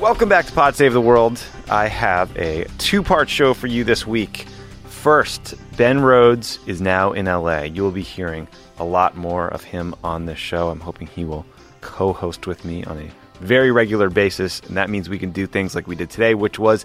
Welcome back to Pod Save the World. I have a two part show for you this week. First, Ben Rhodes is now in LA. You will be hearing a lot more of him on this show. I'm hoping he will co host with me on a very regular basis. And that means we can do things like we did today, which was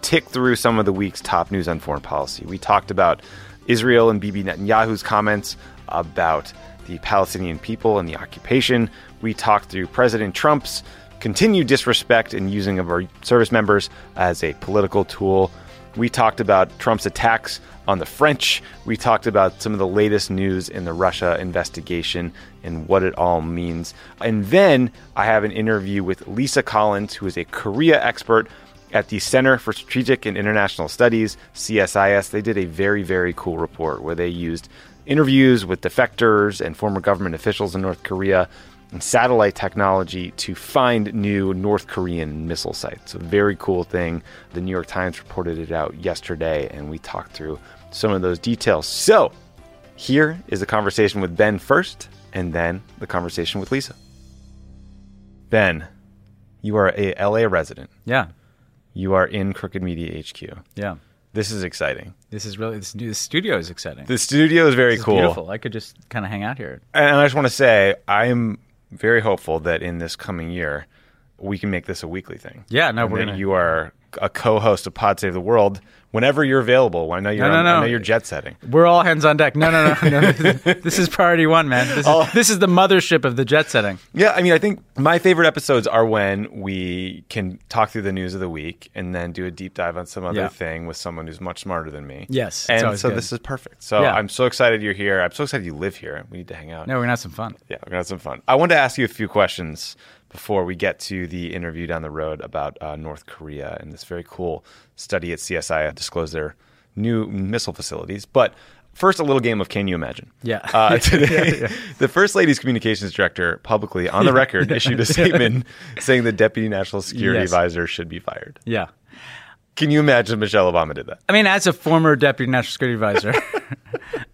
tick through some of the week's top news on foreign policy. We talked about Israel and Bibi Netanyahu's comments about the Palestinian people and the occupation. We talked through President Trump's continued disrespect and using of our service members as a political tool. We talked about Trump's attacks on the French. We talked about some of the latest news in the Russia investigation and what it all means. And then I have an interview with Lisa Collins, who is a Korea expert at the Center for Strategic and International Studies, CSIS. They did a very, very cool report where they used interviews with defectors and former government officials in North Korea and satellite technology to find new North Korean missile sites. A very cool thing. The New York Times reported it out yesterday, and we talked through some of those details. So, here is the conversation with Ben first, and then the conversation with Lisa. Ben, you are a LA resident. Yeah. You are in Crooked Media HQ. Yeah. This is exciting. This is really this, new, studio is exciting. The studio is very This is cool. beautiful. I could just kind of hang out here. And I just want to say, I'm very hopeful that in this coming year, we can make this a weekly thing. Yeah, no, And we're gonna- You are a co-host of Pod Save the World whenever you're available. I know you're. No, no, on- I no. know you're jet setting. We're all hands on deck. No, no, no, no. this is priority one, man. This is, Oh. this is the mothership of the jet setting. Yeah, I mean, I think my favorite episodes are when we can talk through the news of the week and then do a deep dive on some other Yeah. thing with someone who's much smarter than me. Yes, and so good. this is perfect. So Yeah. I'm so excited you're here. I'm so excited you live here. We need to hang out. No, we're gonna have some fun. Yeah, we're gonna have some fun. I wanted to ask you a few questions before we get to the interview down the road about uh, North Korea and this very cool study at CSIS disclosed their new missile facilities. But first, a little game of Can You Imagine? Yeah. Uh, today, the First Lady's communications director publicly, on the record, issued a statement saying the deputy national security Yes. advisor should be fired. Yeah. Can you imagine Michelle Obama did that? I mean, as a former deputy national security advisor,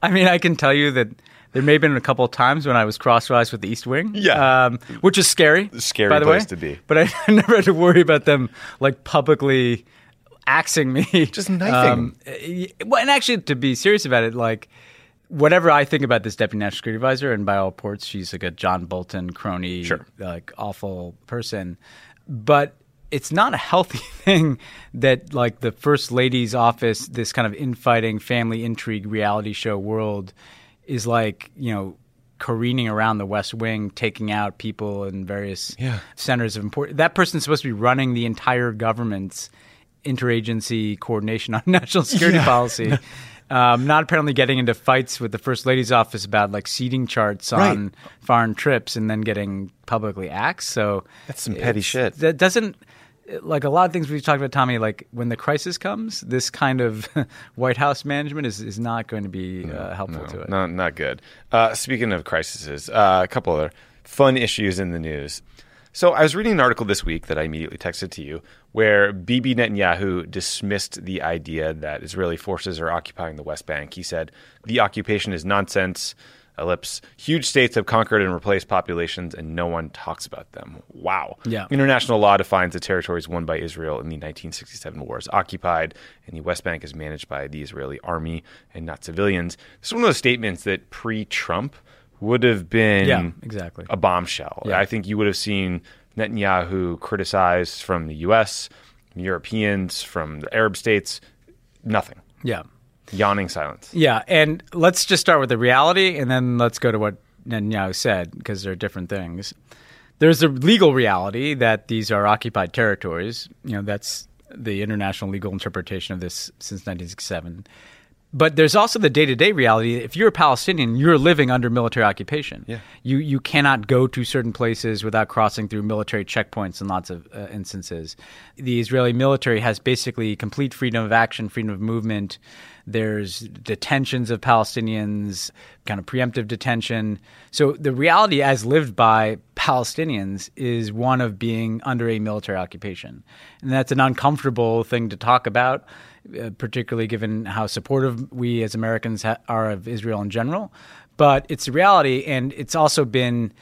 I mean, I can tell you that there may have been a couple of times when I was crosswise with the East Wing. Yeah. Um, which is scary. Scary by the place way. to be. But I never had to worry about them like publicly axing me. Just knifing. Um, well, and actually, to be serious about it, like whatever I think about this deputy national security advisor, and by all reports, she's like a John Bolton crony, Sure. like awful person. But it's not a healthy thing that like the first lady's office, this kind of infighting family intrigue reality show world, is like you know careening around the West Wing, taking out people in various Yeah. centers of importance. That person's supposed to be running the entire government's interagency coordination on national security Yeah. policy. Um, not apparently getting into fights with the first lady's office about like seating charts on Right. foreign trips and then getting publicly axed. So That's some petty shit. That doesn't like a lot of things we've talked about, Tommy. Like when the crisis comes, this kind of White House management is, is not going to be uh, helpful No, to it. Not, not good. Uh, speaking of crises, uh, a couple other fun issues in the news. So I was reading an article this week that I immediately texted to you where Bibi Netanyahu dismissed the idea that Israeli forces are occupying the West Bank. He said, the occupation is nonsense. Ellipse. Huge states have conquered and replaced populations, and no one talks about them. Wow. Yeah. International law defines the territories won by Israel in the 1967 war as occupied, and the West Bank is managed by the Israeli army and not civilians. This is one of those statements that pre Trump would have been Yeah, exactly. a bombshell. Yeah. I think you would have seen Netanyahu criticized from the U.S., Europeans, from the Arab states. Nothing. Yeah. Yawning silence. Yeah, and let's just start with the reality, and then let's go to what Netanyahu said because they're different things. There's a legal reality that these are occupied territories. You know, that's the international legal interpretation of this since 1967. But there's also the day to day reality. If you're a Palestinian, you're living under military occupation. Yeah. You, you cannot go to certain places without crossing through military checkpoints in lots of uh, instances. The Israeli military has basically complete freedom of action, freedom of movement. There's detentions of Palestinians, kind of preemptive detention. So the reality as lived by Palestinians is one of being under a military occupation. And that's an uncomfortable thing to talk about uh, particularly given how supportive we as Americans ha- are of Israel in general. But it's a reality, and it's also been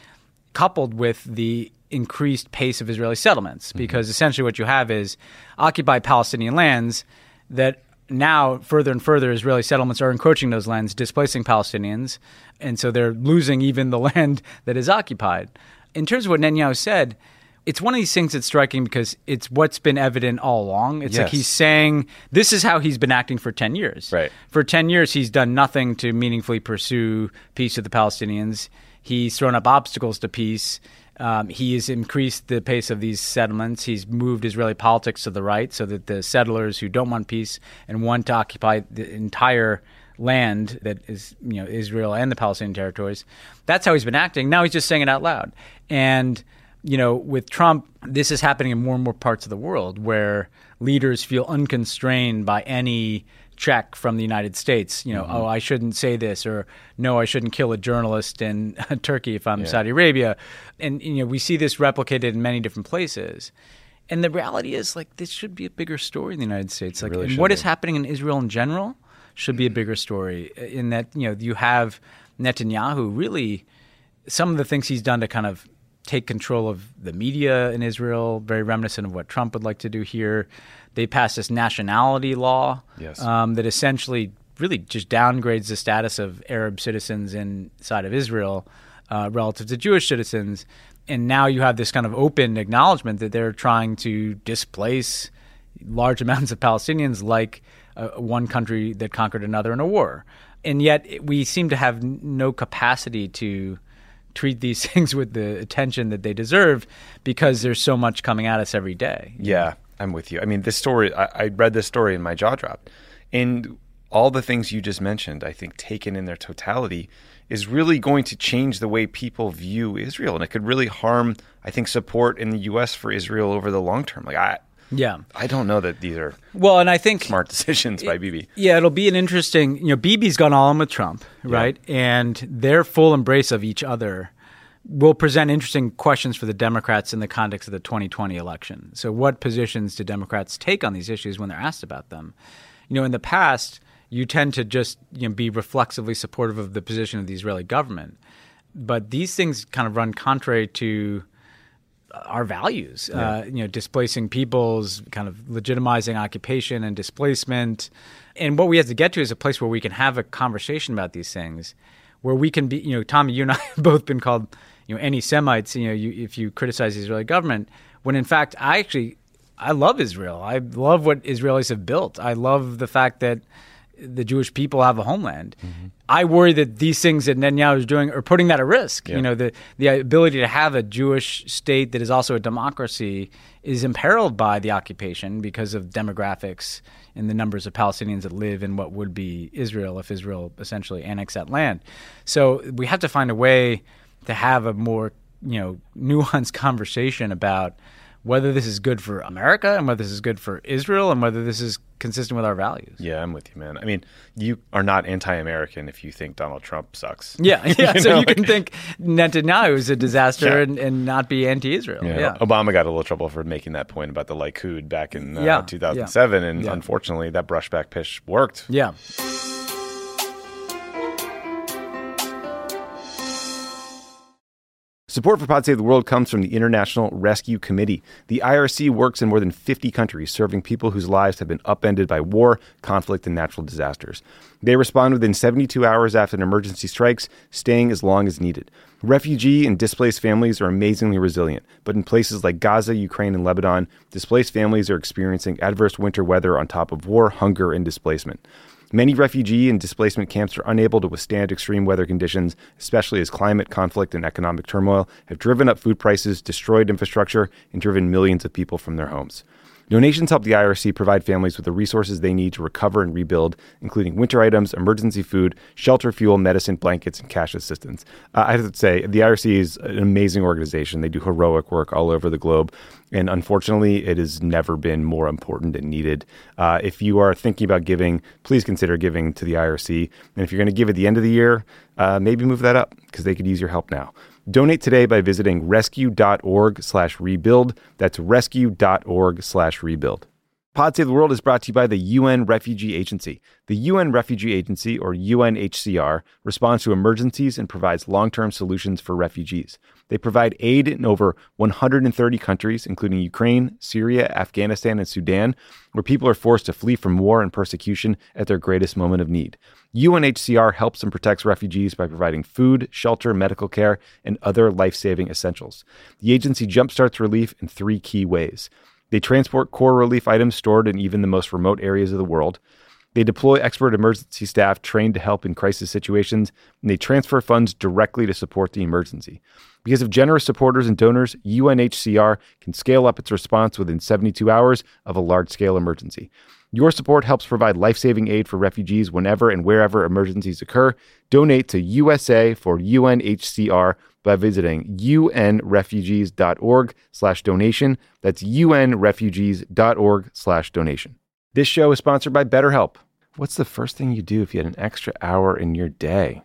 coupled with the increased pace of Israeli settlements, mm-hmm. because essentially what you have is occupied Palestinian lands that now further and further Israeli settlements are encroaching those lands, displacing Palestinians, and so they're losing even the land that is occupied. In terms of what Netanyahu said, it's one of these things that's striking because it's what's been evident all along. It's yes. like he's saying this is how he's been acting for 10 years. Right. For 10 years, he's done nothing to meaningfully pursue peace with the Palestinians. He's thrown up obstacles to peace. Um, he has increased the pace of these settlements. He's moved Israeli politics to the right so that the settlers who don't want peace and want to occupy the entire land that is, you know, Israel and the Palestinian territories, that's how he's been acting. Now he's just saying it out loud. And – you know, with Trump, this is happening in more and more parts of the world where leaders feel unconstrained by any check from the United States. You know, mm-hmm. oh, I shouldn't say this, or no, I shouldn't kill a journalist in Turkey if I'm yeah. Saudi Arabia. And, you know, we see this replicated in many different places. And the reality is, like, this should be a bigger story in the United States. Like, really what be. is happening in Israel in general should be a bigger story. In that, you know, you have Netanyahu really, some of the things he's done to kind of take control of the media in Israel, very reminiscent of what Trump would like to do here. They passed this nationality law yes. um, that essentially really just downgrades the status of Arab citizens inside of Israel uh, relative to Jewish citizens. And now you have this kind of open acknowledgement that they're trying to displace large amounts of Palestinians like uh, one country that conquered another in a war. And yet we seem to have no capacity to treat these things with the attention that they deserve because there's so much coming at us every day. Yeah, I'm with you. I mean, this story, I, I read this story and my jaw dropped. And all the things you just mentioned, I think, taken in their totality, is really going to change the way people view Israel. And it could really harm, I think, support in the U.S. for Israel over the long term. Like, I, yeah, I don't know that these are well, and I think smart decisions by Bibi. Yeah, it'll be an interesting. You know, Bibi's gone all in with Trump, right? Yeah. And their full embrace of each other will present interesting questions for the Democrats in the context of the 2020 election. So, what positions do Democrats take on these issues when they're asked about them? You know, in the past, you tend to just you know, be reflexively supportive of the position of the Israeli government, but these things kind of run contrary to our values. Yeah. Uh, you know, displacing peoples, kind of legitimizing occupation and displacement. And what we have to get to is a place where we can have a conversation about these things, where we can be. You know, Tommy, you and I have both been called, you know, anti-Semites. You know, you, if you criticize the Israeli government, when in fact I actually I love Israel. I love what Israelis have built. I love the fact that the Jewish people have a homeland. Mm-hmm. I worry that these things that Netanyahu is doing are putting that at risk. Yeah. You know, the the ability to have a Jewish state that is also a democracy is imperiled by the occupation because of demographics and the numbers of Palestinians that live in what would be Israel if Israel essentially annexed that land. So we have to find a way to have a more you know nuanced conversation about whether this is good for America and whether this is good for Israel and whether this is consistent with our values. Yeah, I'm with you, man. I mean, you are not anti-American if you think Donald Trump sucks. Yeah, yeah. you so know? you can think Netanyahu is a disaster yeah. and, and, not be anti-Israel. Yeah. yeah. Obama got a little trouble for making that point about the Likud back in uh, yeah. 2007, and unfortunately, that brushback pitch worked. Yeah. Support for Pod Save the World comes from the International Rescue Committee. The IRC works in more than 50 countries, serving people whose lives have been upended by war, conflict, and natural disasters. They respond within 72 hours after an emergency strikes, staying as long as needed. Refugee and displaced families are amazingly resilient, but in places like Gaza, Ukraine, and Lebanon, displaced families are experiencing adverse winter weather on top of war, hunger, and displacement. Many refugee and displacement camps are unable to withstand extreme weather conditions, especially as climate conflict and economic turmoil have driven up food prices, destroyed infrastructure, and driven millions of people from their homes. Donations help the IRC provide families with the resources they need to recover and rebuild, including winter items, emergency food, shelter, fuel, medicine, blankets, and cash assistance. Uh, I have to say, the IRC is an amazing organization. They do heroic work all over the globe. And unfortunately, it has never been more important and needed. Uh, if you are thinking about giving, please consider giving to the IRC. And if you're going to give at the end of the year, uh, maybe move that up because they could use your help now. Donate today by visiting rescue.org slash rebuild. That's rescue.org slash rebuild. Pod Save the World is brought to you by the UN Refugee Agency. The UN Refugee Agency, or UNHCR, responds to emergencies and provides long term solutions for refugees. They provide aid in over 130 countries, including Ukraine, Syria, Afghanistan, and Sudan, where people are forced to flee from war and persecution at their greatest moment of need. UNHCR helps and protects refugees by providing food, shelter, medical care, and other life saving essentials. The agency jumpstarts relief in three key ways. They transport core relief items stored in even the most remote areas of the world. They deploy expert emergency staff trained to help in crisis situations, and they transfer funds directly to support the emergency. Because of generous supporters and donors, UNHCR can scale up its response within 72 hours of a large scale emergency. Your support helps provide life saving aid for refugees whenever and wherever emergencies occur. Donate to USA for UNHCR by visiting unrefugees.org slash donation. That's unrefugees.org slash donation. This show is sponsored by BetterHelp. What's the first thing you do if you had an extra hour in your day?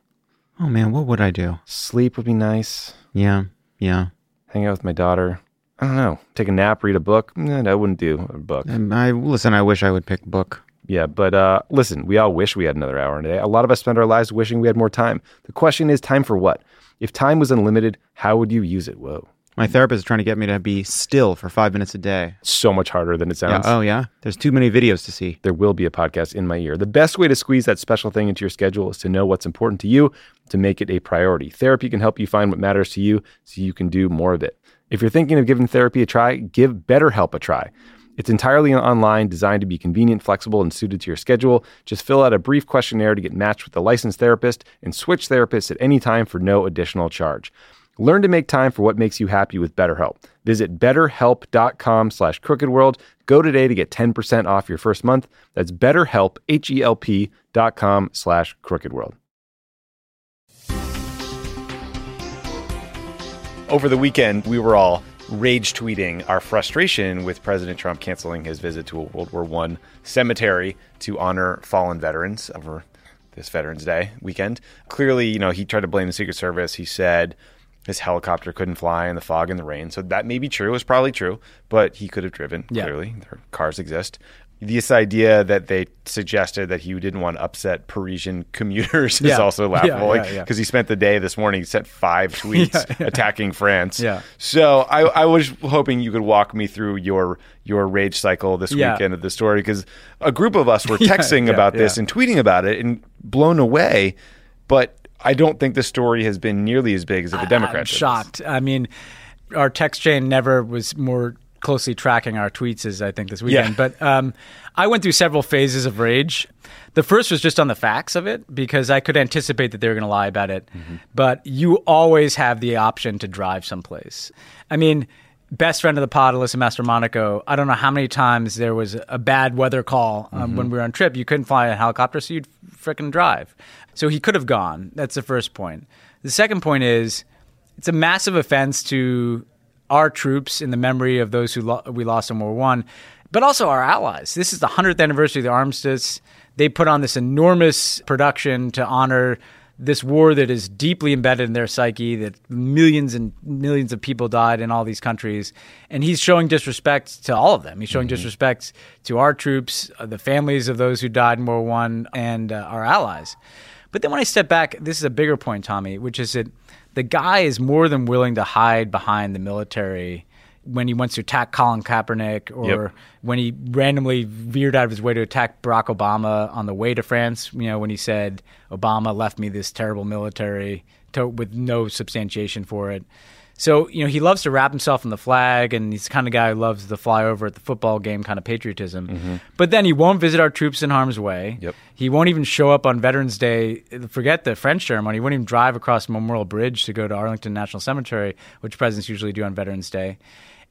Oh man, what would I do? Sleep would be nice. Yeah, yeah. Hang out with my daughter. I don't know. Take a nap, read a book. Eh, I wouldn't do a book. And I listen. I wish I would pick book. Yeah, but uh, listen, we all wish we had another hour in a day. A lot of us spend our lives wishing we had more time. The question is, time for what? If time was unlimited, how would you use it? Whoa. My therapist is trying to get me to be still for five minutes a day. So much harder than it Yeah. sounds. Oh yeah. There's too many videos to see. There will be a podcast in my ear. The best way to squeeze that special thing into your schedule is to know what's important to you, to make it a priority. Therapy can help you find what matters to you so you can do more of it. If you're thinking of giving therapy a try, give BetterHelp a try. It's entirely online, designed to be convenient, flexible, and suited to your schedule. Just fill out a brief questionnaire to get matched with a licensed therapist and switch therapists at any time for no additional charge. Learn to make time for what makes you happy with BetterHelp. Visit betterhelp.com slash crookedworld. Go today to get 10% off your first month. That's betterhelp, H-E-L-P dot com slash crookedworld. Over the weekend, we were all rage tweeting our frustration with President Trump canceling his visit to a World War I cemetery to honor fallen veterans over this Veterans Day weekend. Clearly, you know, he tried to blame the Secret Service. He said his helicopter couldn't fly in the fog and the rain. So that may be true. It's probably true, but he could have driven, Yeah. clearly. Their cars exist. This idea that they suggested that he didn't want to upset Parisian commuters is also laughable. Yeah, Like, yeah, yeah. because he spent the day this morning, he sent five tweets attacking France. Yeah. So I, I was hoping you could walk me through your your rage cycle this Yeah. weekend of the story because a group of us were texting yeah, about this and tweeting about it and blown away. But I don't think the story has been nearly as big as if a Democrat. I'm shocked. I mean, our text chain never was more closely tracking our tweets as I think this weekend. Yeah. But um, I went through several phases of rage. The first was just on the facts of it because I could anticipate that they were going to lie about it. But you always have the option to drive someplace. I mean, best friend of the pod, Alyssa Mastromonaco, I don't know how many times there was a bad weather call um, when we were on trip. You couldn't fly a helicopter, so you'd frickin' drive. So he could have gone. That's the first point. The second point is it's a massive offense to our troops in the memory of those who lo- we lost in World War One, but also our allies. This is the hundredth anniversary of the armistice. They put on this enormous production to honor this war that is deeply embedded in their psyche. That millions and millions of people died in all these countries, and he's showing disrespect to all of them. He's showing disrespect to our troops, uh, the families of those who died in World War One, and uh, our allies. But then when I step back, this is a bigger point, Tommy, which is that the guy is more than willing to hide behind the military when he wants to attack Colin Kaepernick or Yep. when he randomly veered out of his way to attack Barack Obama on the way to France, you know, when he said Obama left me this terrible military to, with no substantiation for it. So, you know, he loves to wrap himself in the flag and he's the kind of guy who loves the flyover at the football game kind of patriotism. Mm-hmm. But then he won't visit our troops in harm's way. Yep. He won't even show up on Veterans Day. Forget the French ceremony. He won't even drive across Memorial Bridge to go to Arlington National Cemetery, which presidents usually do on Veterans Day.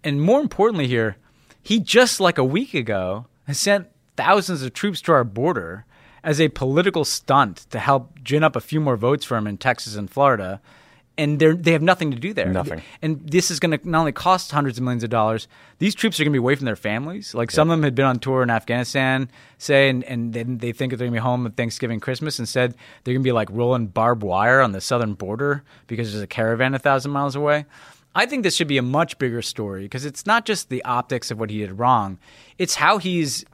And more importantly, here, he just like a week ago has sent thousands of troops to our border as a political stunt to help gin up a few more votes for him in Texas and Florida. And they they have nothing to do there. Nothing. And this is going to not only cost hundreds of millions of dollars, these troops are going to be away from their families. Like some of them had been on tour in Afghanistan, say, and, and then they think they're going to be home at Thanksgiving, Christmas. Instead, they're going to be like rolling barbed wire on the southern border because there's a caravan a thousand miles away. I think this should be a much bigger story because it's not just the optics of what he did wrong, it's how he's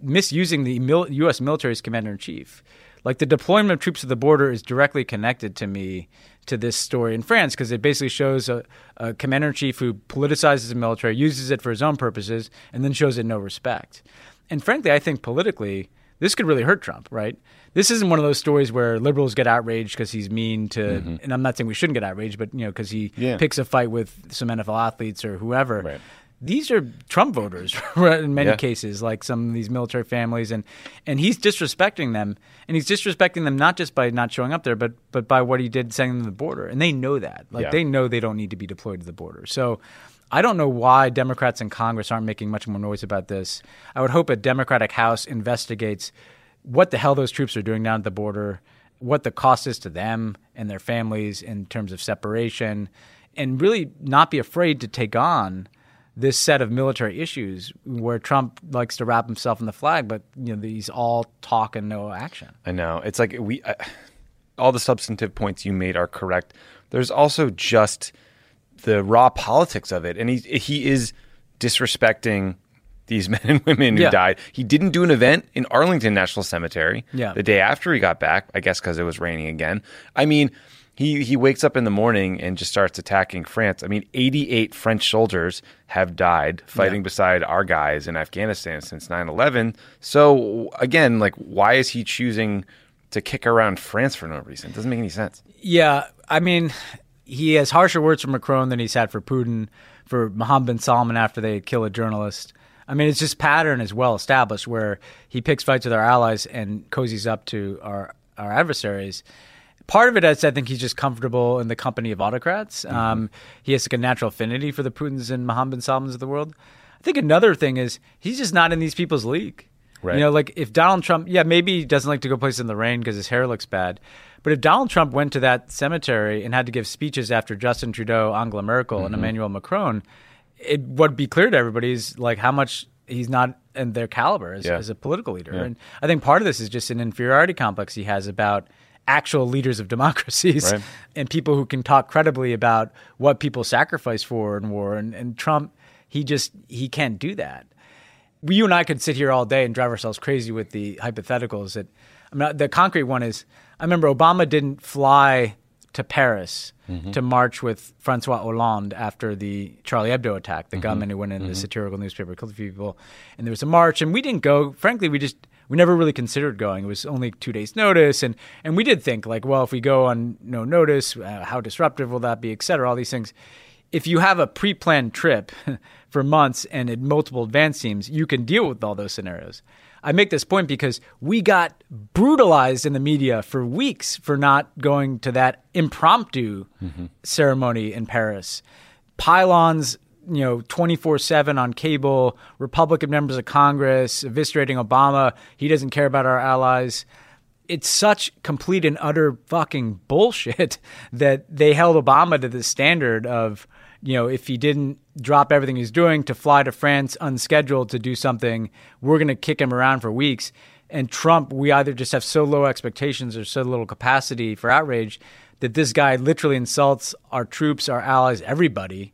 misusing the mil- U.S. military's commander in chief. Like the deployment of troops to the border is directly connected to me to this story in France because it basically shows a, a commander in chief who politicizes the military, uses it for his own purposes, and then shows it no respect. And frankly, I think politically, this could really hurt Trump, right? This isn't one of those stories where liberals get outraged because he's mean to, mm-hmm. and I'm not saying we shouldn't get outraged, but you know, because he Yeah. picks a fight with some NFL athletes or whoever. Right. These are Trump voters in many Yeah. cases, like some of these military families, and and he's disrespecting them, and he's disrespecting them not just by not showing up there, but but by what he did sending them to the border, and they know that, like Yeah. they know they don't need to be deployed to the border. So, I don't know why Democrats in Congress aren't making much more noise about this. I would hope a Democratic House investigates what the hell those troops are doing down at the border, what the cost is to them and their families in terms of separation, and really not be afraid to take on this set of military issues where Trump likes to wrap himself in the flag, but you know these all talk and no action. I know. It's like we I, all the substantive points you made are correct. There's also just the raw politics of it, and he he is disrespecting these men and women who Yeah. died. He didn't do an event in Arlington National Cemetery Yeah. the day after he got back. I guess because it was raining again. I mean. He, he wakes up in the morning and just starts attacking France. I mean, 88 French soldiers have died fighting Yeah. beside our guys in Afghanistan since 9 11. So, again, like, why is he choosing to kick around France for no reason? It doesn't make any sense. Yeah, I mean, he has harsher words for Macron than he's had for Putin, for Mohammed bin Salman after they kill a journalist. I mean, it's just pattern is well established where he picks fights with our allies and cozies up to our our adversaries. Part of it is I think he's just comfortable in the company of autocrats. Um, he has like a natural affinity for the Putins and Mohammed bin Salmans of the world. I think another thing is he's just not in these people's league. Right. You know, like if Donald Trump, yeah, maybe he doesn't like to go places in the rain because his hair looks bad. But if Donald Trump went to that cemetery and had to give speeches after Justin Trudeau, Angela Merkel, and mm-hmm. Emmanuel Macron, it would be clear to everybody is like how much he's not in their caliber as, Yeah. as a political leader. And I think part of this is just an inferiority complex he has about actual leaders of democracies Right. and people who can talk credibly about what people sacrifice for in war. And, and Trump, he just he can't do that you and I could sit here all day and drive ourselves crazy with the hypotheticals. That I mean, the concrete one is I remember Obama didn't fly to Paris mm-hmm. to march with Francois Hollande after the Charlie Hebdo attack, mm-hmm. the gunman who went into the satirical newspaper, killed a few people, and there was a march, and we didn't go. Frankly, we just we never really considered going. It was only two days' notice, and and we did think like, well, if we go on no notice, uh, how disruptive will that be, et cetera, all these things if you have a pre-planned trip for months and in multiple advance teams, you can deal with all those scenarios. I make this point because we got brutalized in the media for weeks for not going to that impromptu mm-hmm. ceremony in Paris. Pylons, you know, 24/7 on cable, Republican members of Congress eviscerating Obama, he doesn't care about our allies it's such complete and utter fucking bullshit that they held Obama to the standard of, you know, if he didn't drop everything he's doing to fly to France unscheduled to do something, we're going to kick him around for weeks. And Trump, we either just have so low expectations or so little capacity for outrage that this guy literally insults our troops, our allies, everybody.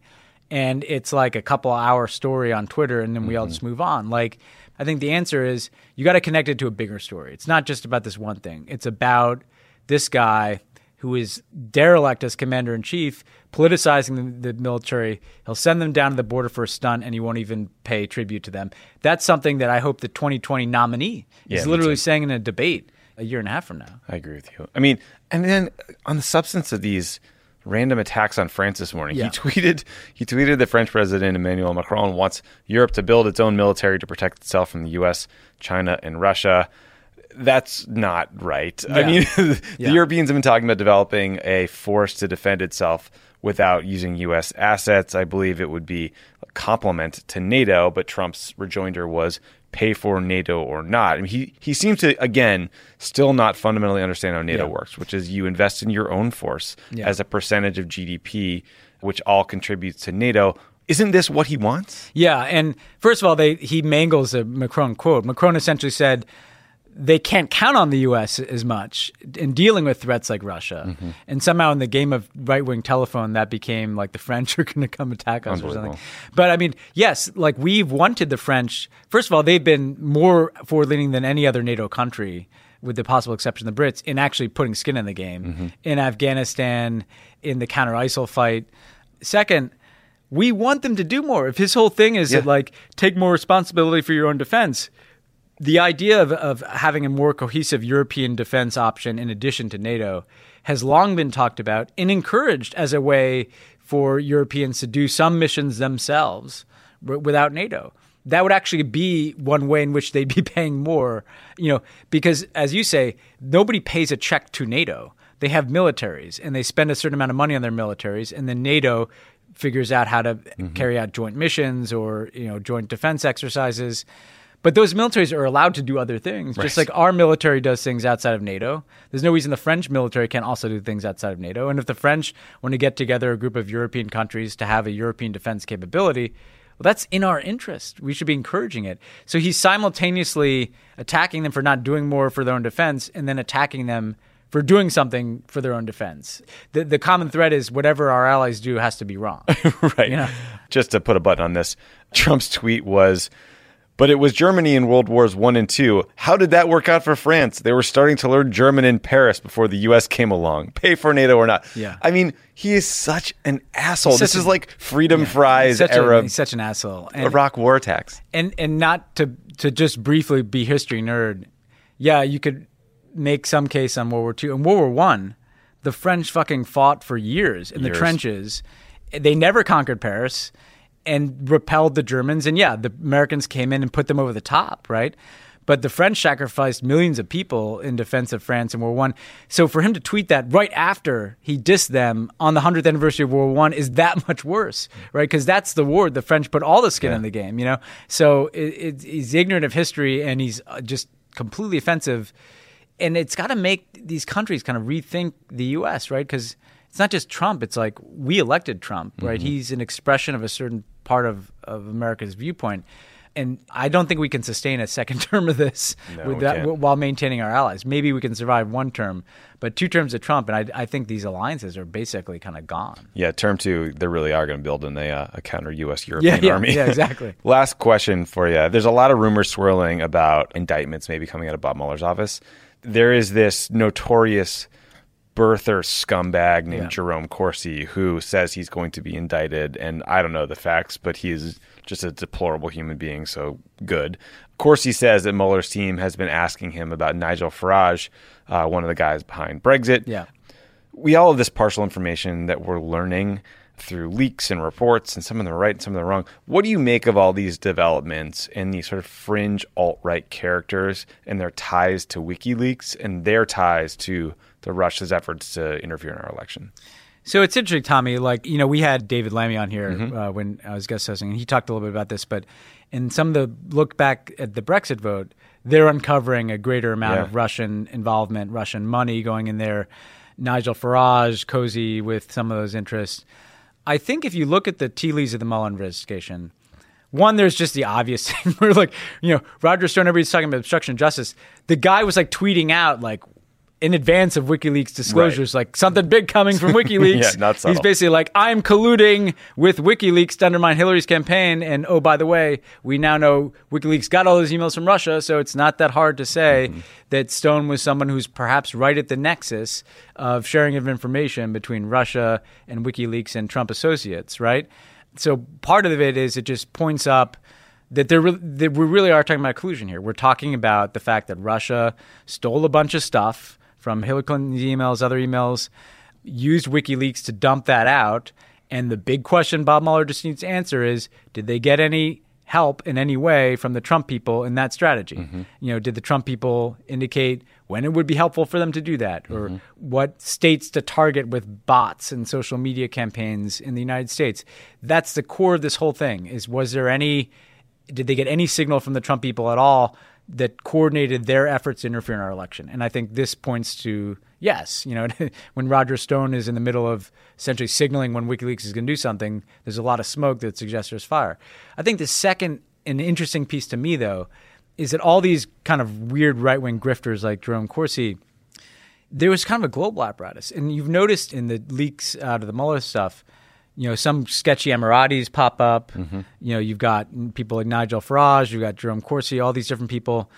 And it's like a couple hour story on Twitter, and then we all mm-hmm. just move on. Like, I think the answer is you got to connect it to a bigger story. It's not just about this one thing. It's about this guy who is derelict as commander in chief, politicizing the, the military. He'll send them down to the border for a stunt, and he won't even pay tribute to them. That's something that I hope the 2020 nominee Yeah, is literally saying in a debate a year and a half from now. I agree with you. I mean, and then on the substance of these random attacks on France this morning, Yeah. he tweeted he tweeted the French president Emmanuel Macron wants Europe to build its own military to protect itself from the U.S., China, and Russia. That's not right. I mean, the Yeah. Europeans have been talking about developing a force to defend itself without using U.S. assets. I believe it would be a complement to NATO, but Trump's rejoinder was pay for NATO or not. I mean, he, he seems to, again, still not fundamentally understand how NATO Yeah. works, which is you invest in your own force Yeah. as a percentage of GDP, which all contributes to NATO. Isn't this what he wants? Yeah, and first of all, they he mangles a Macron quote. Macron essentially said they can't count on the U.S. as much in dealing with threats like Russia, Mm-hmm. and somehow in the game of right wing telephone, that became like the French are going to come attack us or something. But I mean, yes, like we've wanted the French. First of all, they've been more forward leaning than any other NATO country. With the possible exception of the Brits, in actually putting skin in the game Mm-hmm. in Afghanistan, in the counter ISIL fight. Second, we want them to do more. If his whole thing is Yeah. that like take more responsibility for your own defense, the idea of, of having a more cohesive European defense option in addition to NATO has long been talked about and encouraged as a way for Europeans to do some missions themselves w- without NATO. That would actually be one way in which they'd be paying more, you know, because as you say, nobody pays a check to NATO. They have militaries and they spend a certain amount of money on their militaries, and then NATO figures out how to mm-hmm. carry out joint missions or you know joint defense exercises. But those militaries are allowed to do other things, just like our military does things outside of NATO. There's no reason the French military can't also do things outside of NATO. And if the French want to get together a group of European countries to have a European defense capability, well, that's in our interest. We should be encouraging it. So he's simultaneously attacking them for not doing more for their own defense and then attacking them for doing something for their own defense. The, the common thread is whatever our allies do has to be wrong. right. Yeah. Just to put a button on this, Trump's tweet was, but it was Germany in World Wars One and Two. How did that work out for France? They were starting to learn German in Paris before the U.S. came along. Pay for NATO or not. Yeah. I mean, he is such an asshole. He's this such is like freedom He's fries such, era a, he's such an asshole. And, Iraq war attacks. and and not to to just briefly be history nerd. Yeah, you could make some case on World War II and World War One. The French fucking fought for years in Years. the trenches. They never conquered Paris and repelled the Germans. And yeah, the Americans came in and put them over the top, right? But the French sacrificed millions of people in defense of France in World War One. So for him to tweet that right after he dissed them on the hundredth anniversary of World War One is that much worse, right? Because that's the war the French put all the skin in the game, you know. So it, it, he's ignorant of history and he's uh, just completely offensive, and it's got to make these countries kind of rethink the U.S. right? Because it's not just Trump; it's like we elected Trump, right? He's an expression of a certain part of of America's viewpoint. And I don't think we can sustain a second term of this No, that, can't. while maintaining our allies. Maybe we can survive one term, but two terms of Trump, and I, I think these alliances are basically kind of gone. Yeah, term two, they really are going to build in a, uh, a counter U.S. European yeah, army. yeah, exactly. Last question for you. There's a lot of rumors swirling about indictments maybe coming out of Bob Mueller's office. There is this notorious birther scumbag named Yeah. Jerome Corsi who says he's going to be indicted, and I don't know the facts, but he is just a deplorable human being, so good. Corsi says that Mueller's team has been asking him about Nigel Farage, uh, one of the guys behind Brexit Yeah. we all have this partial information that we're learning through leaks and reports, and some of them are right and some of them are wrong. What do you make of all these developments and these sort of fringe alt right characters and their ties to WikiLeaks and their ties to the Russia's efforts to interfere in our election? So it's interesting, Tommy. Like you know, we had David Lammy on here Mm-hmm. uh, when I was guest hosting, and he talked a little bit about this. But in some of the look back at the Brexit vote, they're uncovering a greater amount Yeah. of Russian involvement, Russian money going in there. Nigel Farage, cozy with some of those interests. I think if you look at the tea leaves of the Mueller investigation, one, there's just the obvious thing where, like, you know, Roger Stone, everybody's talking about obstruction of justice. The guy was like tweeting out, like, in advance of WikiLeaks disclosures, like something big coming from WikiLeaks. Yeah, not subtle. He's basically like, I'm colluding with WikiLeaks to undermine Hillary's campaign. And oh, by the way, we now know WikiLeaks got all those emails from Russia. So it's not that hard to say Mm-hmm. that Stone was someone who's perhaps right at the nexus of sharing of information between Russia and WikiLeaks and Trump associates, right? So part of it is it just points up that, there, re- that we really are talking about collusion here. We're talking about the fact that Russia stole a bunch of stuff from Hillary Clinton's emails, other emails, used WikiLeaks to dump that out. And the big question Bob Mueller just needs to answer is did they get any help in any way from the Trump people in that strategy? Mm-hmm. You know, did the Trump people indicate when it would be helpful for them to do that, or Mm-hmm. what states to target with bots and social media campaigns in the United States? That's the core of this whole thing. Is was there any? Did they get any signal from the Trump people at all that coordinated their efforts to interfere in our election? And I think this points to yes. You know, when Roger Stone is in the middle of essentially signaling when WikiLeaks is going to do something, there's a lot of smoke that suggests there's fire. I think the second and interesting piece to me, though, is that all these kind of weird right wing grifters like Jerome Corsi, there was kind of a global apparatus. And you've noticed in the leaks out of the Mueller stuff, you know, some sketchy Emiratis pop up. Mm-hmm. You know, you've got people like Nigel Farage, you've got Jerome Corsi, all these different people.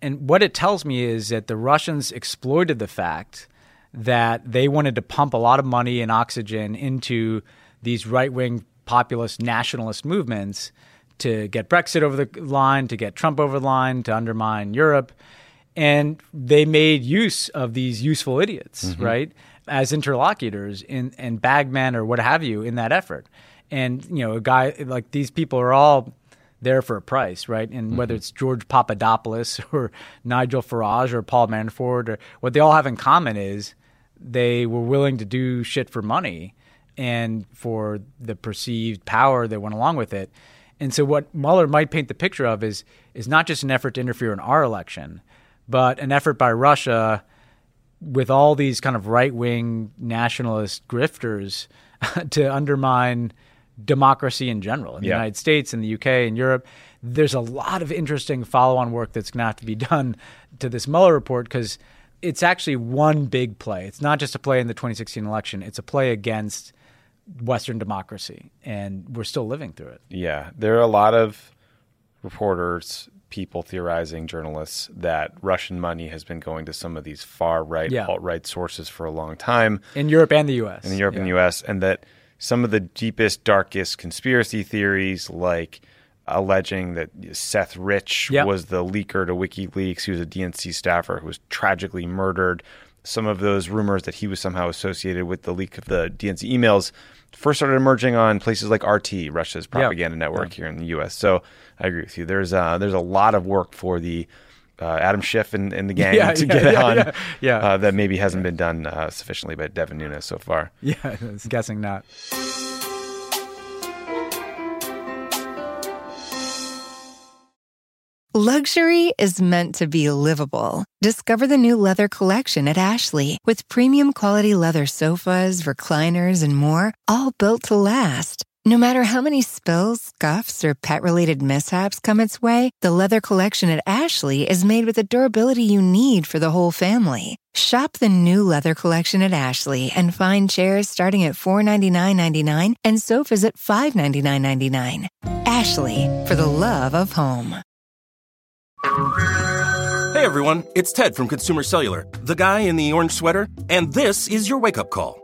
And what it tells me is that the Russians exploited the fact that they wanted to pump a lot of money and oxygen into these right wing populist nationalist movements to get Brexit over the line, to get Trump over the line, to undermine Europe. And they made use of these useful idiots, mm-hmm. right, as interlocutors in and bagmen or what have you in that effort. And you know, a guy like these people are all there for a price, right? And whether mm-hmm. it's George Papadopoulos or Nigel Farage or Paul Manafort, or what they all have in common is they were willing to do shit for money and for the perceived power that went along with it. And so what Mueller might paint the picture of is is not just an effort to interfere in our election, but an effort by Russia with all these kind of right wing nationalist grifters to undermine democracy in general in the Yeah. United States, in the UK, in Europe. There's a lot of interesting follow on work that's going to have to be done to this Mueller report because it's actually one big play. It's not just a play in the 2016 election, it's a play against Western democracy. And we're still living through it. Yeah, there are a lot of reporters, people theorizing, journalists that Russian money has been going to some of these far right, Yeah. alt right sources for a long time In Europe and the US. in Europe and Yeah. US, and that some of the deepest, darkest conspiracy theories, like alleging that Seth Rich Yep. was the leaker to WikiLeaks, he was a DNC staffer who was tragically murdered. Some of those rumors that he was somehow associated with the leak of the DNC emails first started emerging on places like RT, Russia's propaganda network here in the U.S. So I agree with you. There's uh, there's a lot of work for the uh, Adam Schiff and, and the gang Yeah, to yeah, get yeah, on yeah, yeah. Uh, that maybe hasn't been done uh, sufficiently by Devin Nunes so far. Yeah, I was guessing not. Luxury is meant to be livable. Discover the new leather collection at Ashley with premium quality leather sofas, recliners, and more, all built to last. No matter how many spills, scuffs, or pet related mishaps come its way, the leather collection at Ashley is made with the durability you need for the whole family. Shop the new leather collection at Ashley and find chairs starting at $499.99 and sofas at $599.99. Ashley, for the love of home. Hey everyone, it's Ted from Consumer Cellular, the guy in the orange sweater, and this is your wake up call.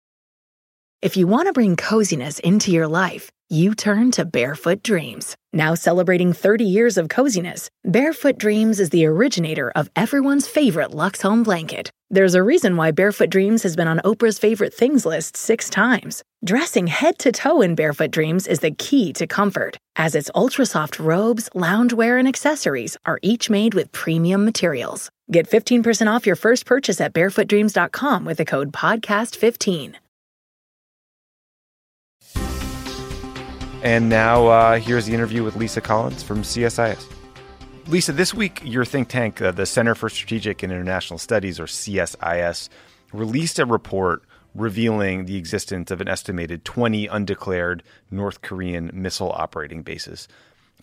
If you want to bring coziness into your life, you turn to Barefoot Dreams. Now celebrating 30 years of coziness, Barefoot Dreams is the originator of everyone's favorite Lux Home blanket. There's a reason why Barefoot Dreams has been on Oprah's favorite things list six times. Dressing head to toe in Barefoot Dreams is the key to comfort, as its ultra soft robes, loungewear, and accessories are each made with premium materials. Get 15% off your first purchase at barefootdreams.com with the code PODCAST15. And now uh, here's the interview with Lisa Collins from CSIS. Lisa, this week your think tank, uh, the Center for Strategic and International Studies, or CSIS, released a report revealing the existence of an estimated 20 undeclared North Korean missile operating bases.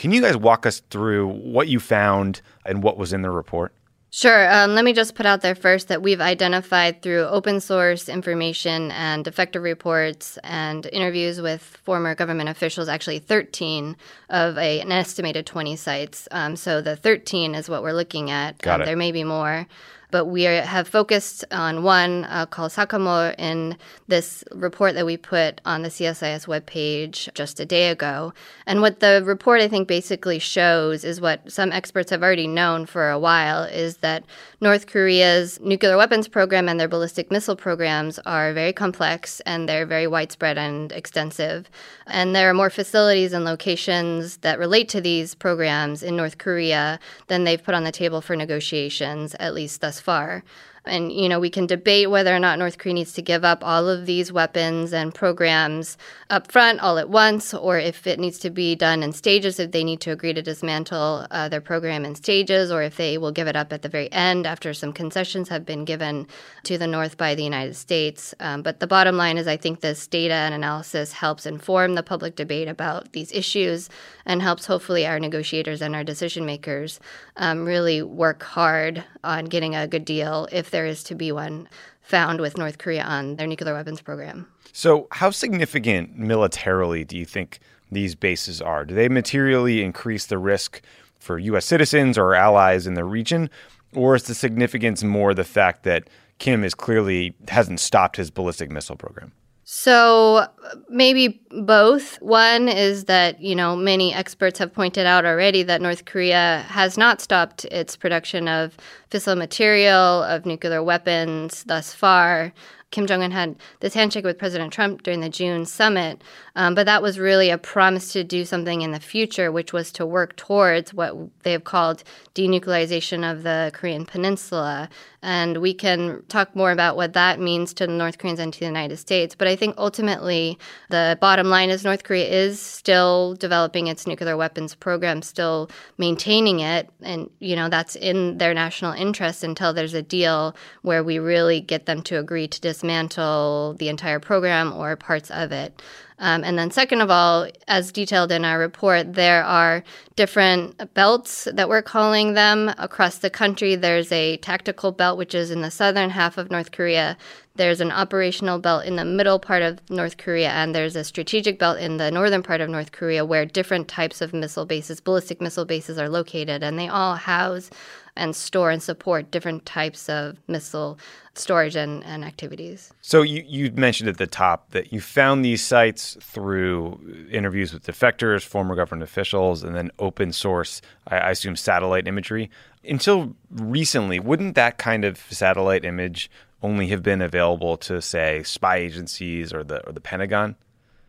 Can you guys walk us through what you found and what was in the report? Sure. Um, let me just put out there first that we've identified through open source information and defective reports and interviews with former government officials, actually 13 of a, an estimated 20 sites. Um, so the 13 is what we're looking at. Got Um, it. There may be more. But we are, have focused on one uh, called Sakkanmol in this report that we put on the CSIS webpage just a day ago. And what the report, I think, basically shows is what some experts have already known for a while is that North Korea's nuclear weapons program and their ballistic missile programs are very complex and they're very widespread and extensive. And there are more facilities and locations that relate to these programs in North Korea than they've put on the table for negotiations, at least thus far. And, you know, we can debate whether or not North Korea needs to give up all of these weapons and programs up front all at once, or if it needs to be done in stages, if they need to agree to dismantle uh, their program in stages, or if they will give it up at the very end after some concessions have been given to the North by the United States. Um, but the bottom line is, I think this data and analysis helps inform the public debate about these issues and helps hopefully our negotiators and our decision makers um, really work hard on getting a good deal if there is to be one found with North Korea on their nuclear weapons program. So, how significant militarily do you think these bases are? Do they materially increase the risk for U.S. citizens or allies in the region? Or is the significance more the fact that Kim is clearly hasn't stopped his ballistic missile program? So maybe both. One is that, you know, many experts have pointed out already that North Korea has not stopped its production of fissile material, of nuclear weapons thus far. Kim Jong un had this handshake with President Trump during the June summit, um, but that was really a promise to do something in the future, which was to work towards what they have called denuclearization of the Korean Peninsula. And we can talk more about what that means to the North Koreans and to the United States. But I think ultimately, the bottom line is North Korea is still developing its nuclear weapons program, still maintaining it. And, you know, that's in their national interest until there's a deal where we really get them to agree to dismantle the entire program or parts of it. Um, and then, second of all, as detailed in our report, there are different belts that we're calling them across the country. There's a tactical belt, which is in the southern half of North Korea. There's an operational belt in the middle part of North Korea, and there's a strategic belt in the northern part of North Korea where different types of missile bases, ballistic missile bases, are located. And they all house and store and support different types of missile storage and, and activities. So you, you mentioned at the top that you found these sites through interviews with defectors, former government officials, and then open source, I, I assume, satellite imagery. Until recently, wouldn't that kind of satellite image only have been available to, say, spy agencies or the or the Pentagon?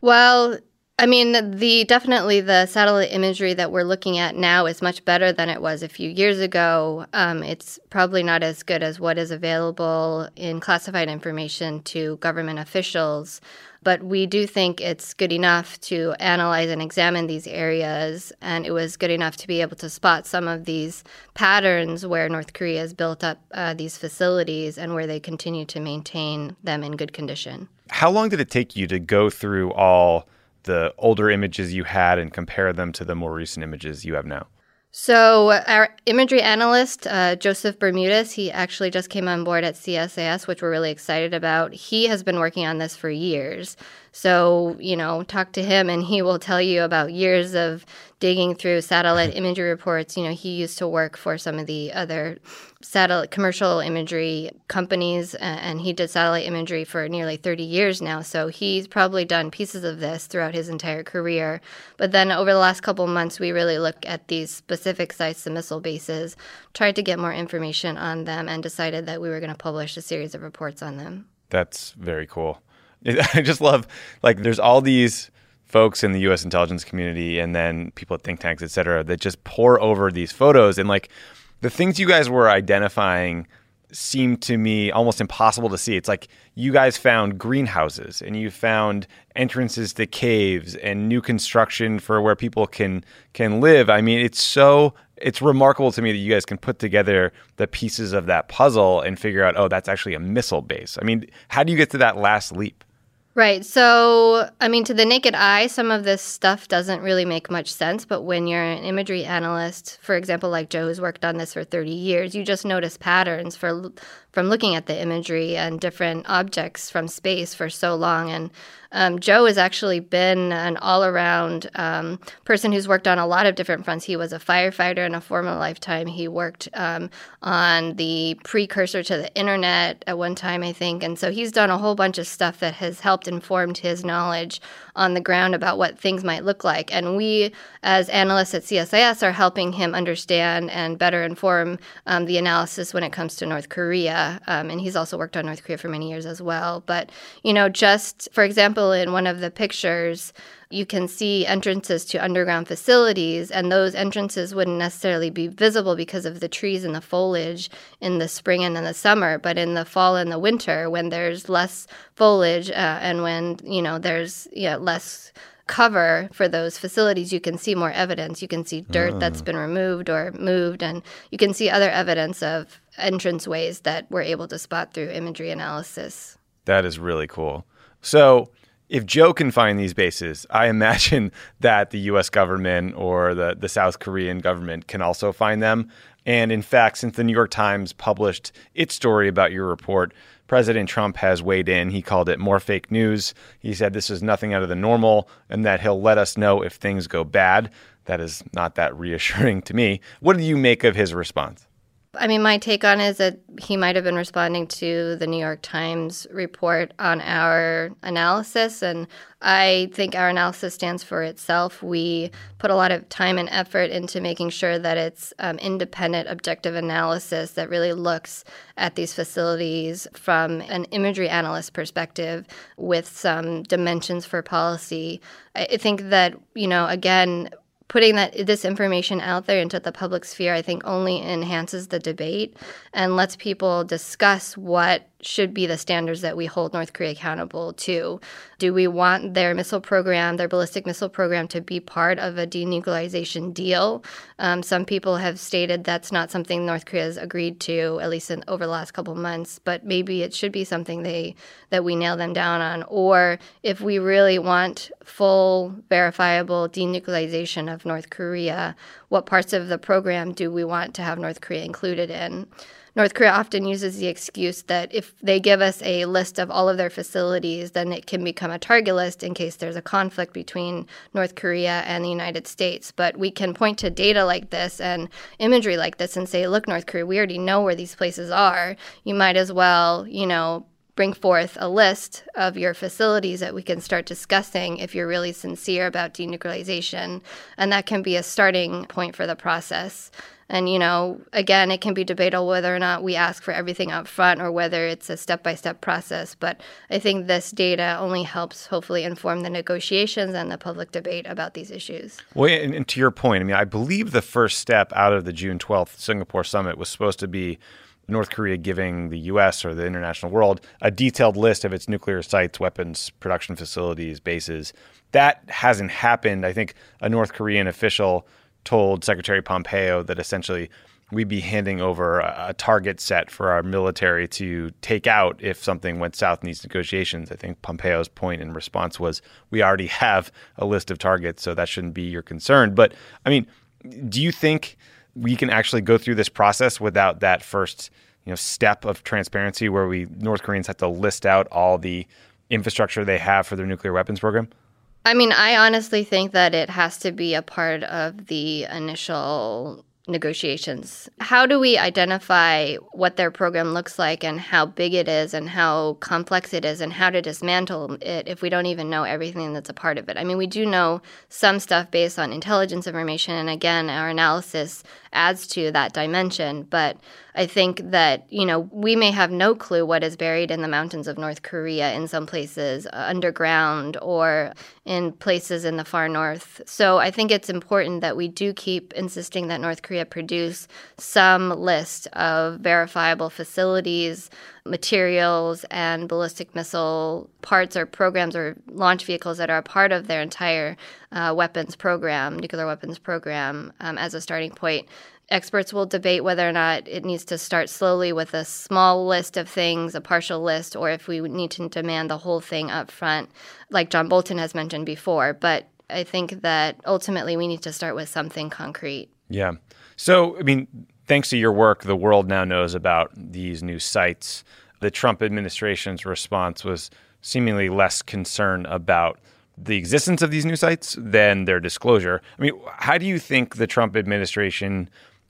Well, I mean, the definitely the satellite imagery that we're looking at now is much better than it was a few years ago. Um, it's probably not as good as what is available in classified information to government officials, but we do think it's good enough to analyze and examine these areas, and it was good enough to be able to spot some of these patterns where North Korea has built up uh, these facilities and where they continue to maintain them in good condition. How long did it take you to go through all? the older images you had and compare them to the more recent images you have now? So, our imagery analyst, uh, Joseph Bermudez, he actually just came on board at CSIS, which we're really excited about. He has been working on this for years. So, you know, talk to him and he will tell you about years of digging through satellite imagery reports. You know, he used to work for some of the other satellite commercial imagery companies and he did satellite imagery for nearly 30 years now. So he's probably done pieces of this throughout his entire career. But then over the last couple months, we really looked at these specific sites, the missile bases, tried to get more information on them, and decided that we were going to publish a series of reports on them. That's very cool. I just love like there's all these folks in the U.S. intelligence community and then people at think tanks, et cetera, that just pore over these photos and like the things you guys were identifying seem to me almost impossible to see. It's like you guys found greenhouses and you found entrances to caves and new construction for where people can can live. I mean, it's so it's remarkable to me that you guys can put together the pieces of that puzzle and figure out, oh, that's actually a missile base. I mean, how do you get to that last leap? Right. So, I mean, to the naked eye, some of this stuff doesn't really make much sense. But when you're an imagery analyst, for example, like Joe, who's worked on this for 30 years, you just notice patterns for from looking at the imagery and different objects from space for so long. And um, Joe has actually been an all around um, person who's worked on a lot of different fronts. He was a firefighter in a former lifetime. He worked um, on the precursor to the internet at one time, I think. And so he's done a whole bunch of stuff that has helped informed his knowledge on the ground about what things might look like. And we, as analysts at CSIS, are helping him understand and better inform um, the analysis when it comes to North Korea. Um, and he's also worked on North Korea for many years as well. But, you know, just for example, in one of the pictures, you can see entrances to underground facilities, and those entrances wouldn't necessarily be visible because of the trees and the foliage in the spring and in the summer. But in the fall and the winter, when there's less foliage uh, and when you know there's yeah, less cover for those facilities, you can see more evidence. You can see dirt Ah. that's been removed or moved, and you can see other evidence of entranceways that we're able to spot through imagery analysis. That is really cool. So, if Joe can find these bases, I imagine that the US government or the, the South Korean government can also find them. And in fact, since the New York Times published its story about your report, President Trump has weighed in. He called it more fake news. He said this is nothing out of the normal and that he'll let us know if things go bad. That is not that reassuring to me. What do you make of his response? I mean, my take on is that he might have been responding to the New York Times report on our analysis. And I think our analysis stands for itself. We put a lot of time and effort into making sure that it's um, independent, objective analysis that really looks at these facilities from an imagery analyst perspective with some dimensions for policy. I think that, you know, again, putting that this information out there into the public sphere i think only enhances the debate and lets people discuss what should be the standards that we hold north korea accountable to. Do we want their missile program their ballistic missile program to be part of a denuclearization deal? Um, some people have stated that's not something north korea has agreed to at least in, over the last couple months but maybe it should be something they that we nail them down on. Or if we really want full verifiable denuclearization of North Korea, what parts of the program do we want to have North Korea included in? North Korea often uses the excuse that if they give us a list of all of their facilities, then it can become a target list in case there's a conflict between North Korea and the United States. But we can point to data like this and imagery like this and say, look, North Korea, we already know where these places are. You might as well, you know, bring forth a list of your facilities that we can start discussing if you're really sincere about denuclearization. And that can be a starting point for the process. And, you know, again, it can be debatable whether or not we ask for everything up front or whether it's a step by step process. But I think this data only helps hopefully inform the negotiations and the public debate about these issues. Well, and, and to your point, I mean, I believe the first step out of the June 12th Singapore summit was supposed to be North Korea giving the U.S. or the international world a detailed list of its nuclear sites, weapons production facilities, bases. That hasn't happened. I think a North Korean official told Secretary Pompeo that essentially we'd be handing over a, a target set for our military to take out if something went south in these negotiations. I think Pompeo's point in response was we already have a list of targets, so that shouldn't be your concern. But I mean, do you think we can actually go through this process without that first you know step of transparency where we North Koreans have to list out all the infrastructure they have for their nuclear weapons program? I mean, I honestly think that it has to be a part of the initial negotiations. How do we identify what their program looks like and how big it is and how complex it is and how to dismantle it if we don't even know everything that's a part of it? I mean, we do know some stuff based on intelligence information, and again, our analysis adds to that dimension, but I think that, you know, we may have no clue what is buried in the mountains of North Korea in some places uh, underground or in places in the far north. So I think it's important that we do keep insisting that North Korea produce some list of verifiable facilities, materials, and ballistic missile parts or programs or launch vehicles that are a part of their entire uh, weapons program, nuclear weapons program, um, as a starting point. Experts will debate whether or not it needs to start slowly with a small list of things, a partial list, or if we need to demand the whole thing up front, like John Bolton has mentioned before. But I think that ultimately we need to start with something concrete. Yeah. So, I mean, thanks to your work, the world now knows about these new sites. The Trump administration's response was seemingly less concern about the existence of these new sites than their disclosure. I mean, how do you think the Trump administration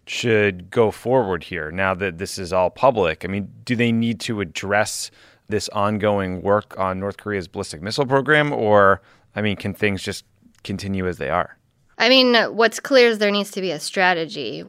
should go forward here now that this is all public? I mean, do they need to address this ongoing work on North Korea's ballistic missile program, or, I mean, can things just continue as they are? I mean, what's clear is there needs to be a strategy.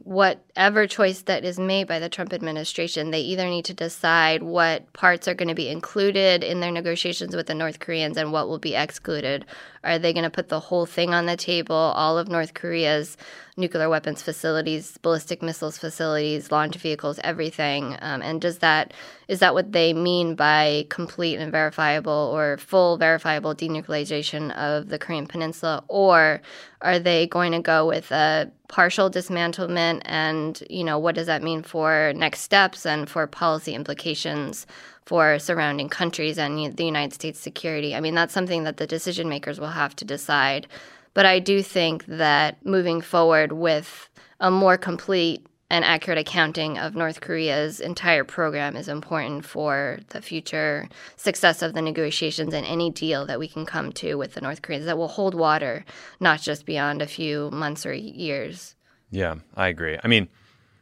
Whatever choice that is made by the Trump administration, they either need to decide what parts are going to be included in their negotiations with the North Koreans and what will be excluded. Are they going to put the whole thing on the table, all of North Korea's nuclear weapons facilities, ballistic missiles facilities, launch vehicles, everything? Um, and does that is that what they mean by complete and verifiable or full verifiable denuclearization of the Korean Peninsula, or are they going to go with a partial dismantlement? And you know, what does that mean for next steps and for policy implications? for surrounding countries and the United States security. I mean, that's something that the decision makers will have to decide. But I do think that moving forward with a more complete and accurate accounting of North Korea's entire program is important for the future success of the negotiations and any deal that we can come to with the North Koreans that will hold water, not just beyond a few months or years. Yeah, I agree. I mean,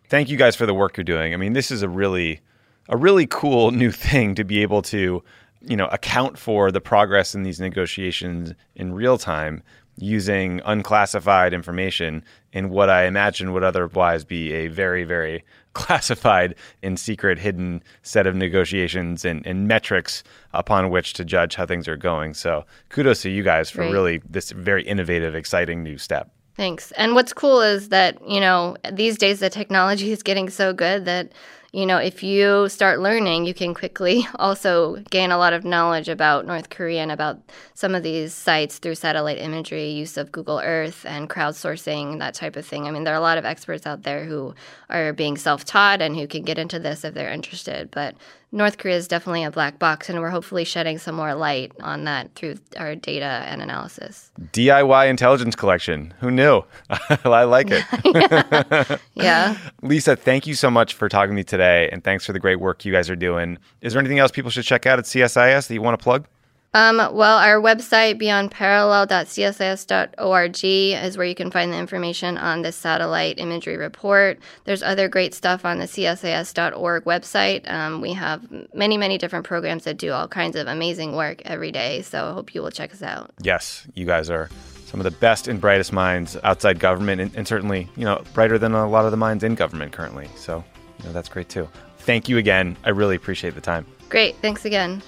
thank you guys for the work you're doing. I mean, this is a really a really cool new thing to be able to, you know, account for the progress in these negotiations in real time using unclassified information in what I imagine would otherwise be a very, very classified and secret, hidden set of negotiations and, and metrics upon which to judge how things are going. So kudos to you guys for really this very innovative, exciting new step. Thanks. And what's cool is that, you know, these days the technology is getting so good that you know, if you start learning, you can quickly also gain a lot of knowledge about North Korea and about some of these sites through satellite imagery, use of Google Earth, and crowdsourcing, that type of thing. I mean, there are a lot of experts out there who are being self taught and who can get into this if they're interested. But North Korea is definitely a black box, and we're hopefully shedding some more light on that through our data and analysis. DIY intelligence collection. Who knew? I like it. yeah. yeah. Lisa, thank you so much for talking to me today, and thanks for the great work you guys are doing. Is there anything else people should check out at CSIS that you want to plug? Um, well, our website, beyondparallel.csis.org, is where you can find the information on the satellite imagery report. There's other great stuff on the csis.org website. Um, we have many, many different programs that do all kinds of amazing work every day. So I hope you will check us out. Yes, you guys are some of the best and brightest minds outside government, and, and certainly, you know, brighter than a lot of the minds in government currently. So, you know, that's great too. Thank you again. I really appreciate the time. Great. Thanks again.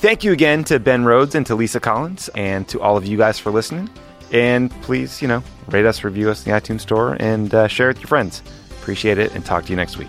Thank you again to Ben Rhodes and to Lisa Collins and to all of you guys for listening. And please, you know, rate us, review us in the iTunes store, and uh, share it with your friends. Appreciate it, and talk to you next week.